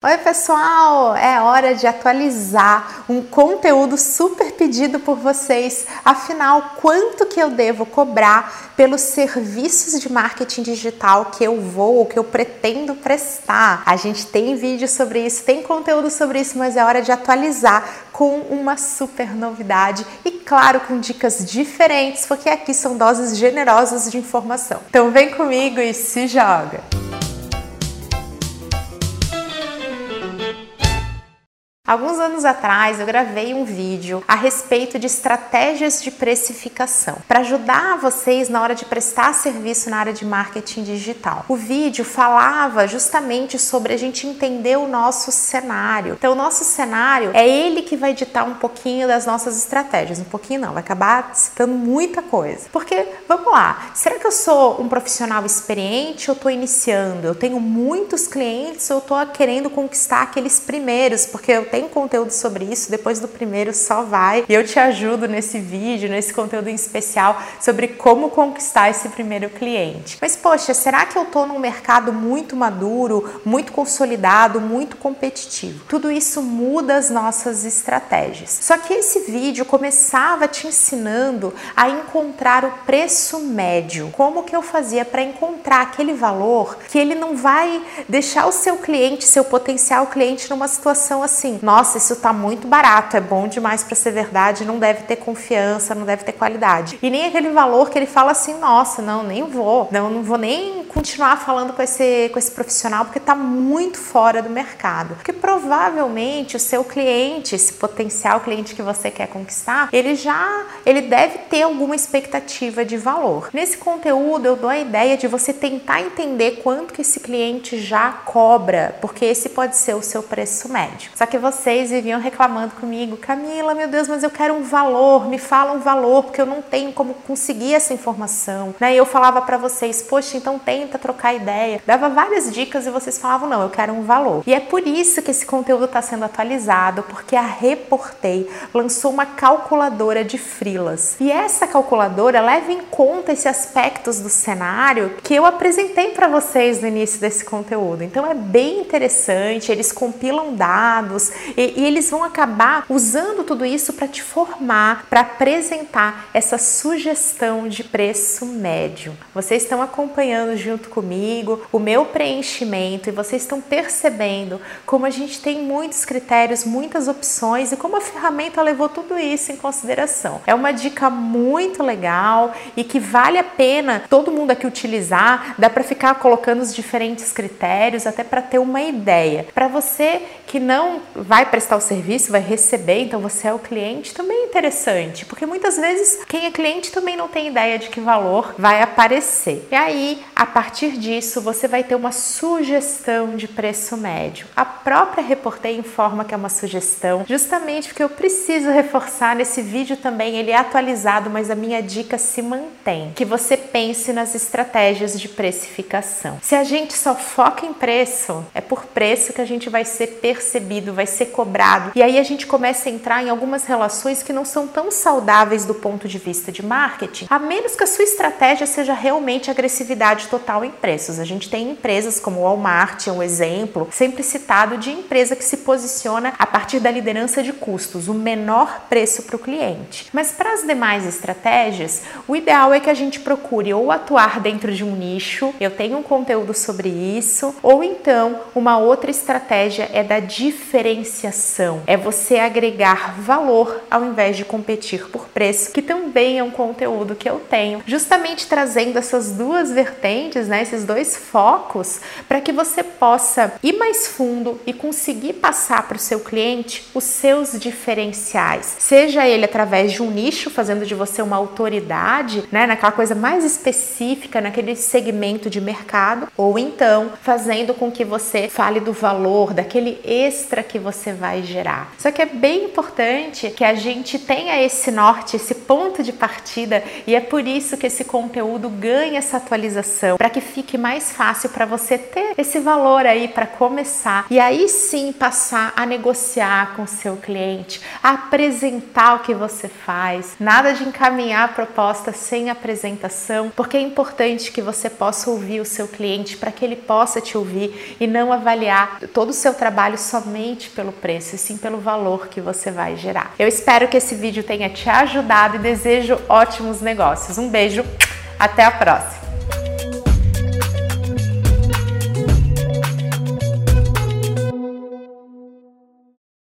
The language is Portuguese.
Oi, pessoal! É hora de atualizar um conteúdo super pedido por vocês. Afinal, quanto que eu devo cobrar pelos serviços de marketing digital que eu vou ou que eu pretendo prestar? A gente tem vídeo sobre isso, tem conteúdo sobre isso, mas é hora de atualizar com uma super novidade e, claro, com dicas diferentes, porque aqui são doses generosas de informação. Então, vem comigo e se joga! Alguns anos atrás eu gravei um vídeo a respeito de estratégias de precificação para ajudar vocês na hora de prestar serviço na área de marketing digital. O vídeo falava justamente sobre a gente entender o nosso cenário. Então, o nosso cenário é ele que vai ditar um pouquinho das nossas estratégias. Um pouquinho não, vai acabar citando muita coisa. Porque, vamos lá, será que eu sou um profissional experiente ou estou iniciando? Eu tenho muitos clientes ou estou querendo conquistar aqueles primeiros? Porque eu tenho tem conteúdo sobre isso, depois do primeiro só vai. E eu te ajudo nesse vídeo, nesse conteúdo em especial sobre como conquistar esse primeiro cliente. Mas poxa, será que eu tô num mercado muito maduro, muito consolidado, muito competitivo? Tudo isso muda as nossas estratégias. Só que esse vídeo começava te ensinando a encontrar o preço médio. Como que eu fazia para encontrar aquele valor que ele não vai deixar o seu cliente, seu potencial cliente numa situação assim, nossa, isso tá muito barato, é bom demais para ser verdade, não deve ter confiança, não deve ter qualidade. E nem aquele valor que ele fala assim, nossa, não, nem vou, não, não vou nem continuar falando com esse, com esse profissional porque tá muito fora do mercado. Porque provavelmente o seu cliente, esse potencial cliente que você quer conquistar, ele já, ele deve ter alguma expectativa de valor. Nesse conteúdo eu dou a ideia de você tentar entender quanto que esse cliente já cobra, porque esse pode ser o seu preço médio. Só que você vocês viviam reclamando comigo, Camila, meu Deus, mas eu quero um valor, me fala um valor, porque eu não tenho como conseguir essa informação. Né? E eu falava para vocês, poxa, então tenta trocar ideia. Dava várias dicas e vocês falavam, não, eu quero um valor. E é por isso que esse conteúdo está sendo atualizado, porque a Reportei lançou uma calculadora de frilas. E essa calculadora leva em conta esses aspectos do cenário que eu apresentei para vocês no início desse conteúdo. Então é bem interessante, eles compilam dados, e, e eles vão acabar usando tudo isso para te formar, para apresentar essa sugestão de preço médio. Vocês estão acompanhando junto comigo o meu preenchimento e vocês estão percebendo como a gente tem muitos critérios, muitas opções e como a ferramenta levou tudo isso em consideração. É uma dica muito legal e que vale a pena todo mundo aqui utilizar. Dá para ficar colocando os diferentes critérios até para ter uma ideia. Para você que não vai prestar o serviço, vai receber, então você é o cliente, também é interessante, porque muitas vezes quem é cliente também não tem ideia de que valor vai aparecer. E aí, a partir disso, você vai ter uma sugestão de preço médio. A própria Reportei informa que é uma sugestão, justamente porque eu preciso reforçar nesse vídeo também, ele é atualizado, mas a minha dica se mantém, que você pense nas estratégias de precificação. Se a gente só foca em preço, é por preço que a gente vai ser percebido, vai ser ser cobrado. E aí a gente começa a entrar em algumas relações que não são tão saudáveis do ponto de vista de marketing, a menos que a sua estratégia seja realmente agressividade total em preços. A gente tem empresas como o Walmart, é um exemplo, sempre citado de empresa que se posiciona a partir da liderança de custos, o menor preço para o cliente. Mas para as demais estratégias, o ideal é que a gente procure ou atuar dentro de um nicho, eu tenho um conteúdo sobre isso, ou então uma outra estratégia é da diferenciação diferenciação, é você agregar valor ao invés de competir por preço, que também é um conteúdo que eu tenho, justamente trazendo essas duas vertentes, né, esses dois focos, para que você possa ir mais fundo e conseguir passar para o seu cliente os seus diferenciais, seja ele através de um nicho, fazendo de você uma autoridade, né, naquela coisa mais específica, naquele segmento de mercado, ou então fazendo com que você fale do valor, daquele extra que você vai gerar. Só que é bem importante que a gente tenha esse norte, esse ponto de partida e é por isso que esse conteúdo ganha essa atualização, para que fique mais fácil para você ter esse valor aí para começar e aí sim passar a negociar com seu cliente, apresentar o que você faz. Nada de encaminhar a proposta sem apresentação, porque é importante que você possa ouvir o seu cliente para que ele possa te ouvir e não avaliar todo o seu trabalho somente pelo preço, e sim pelo valor que você vai gerar. Eu espero que esse vídeo tenha te ajudado e desejo ótimos negócios. Um beijo, até a próxima!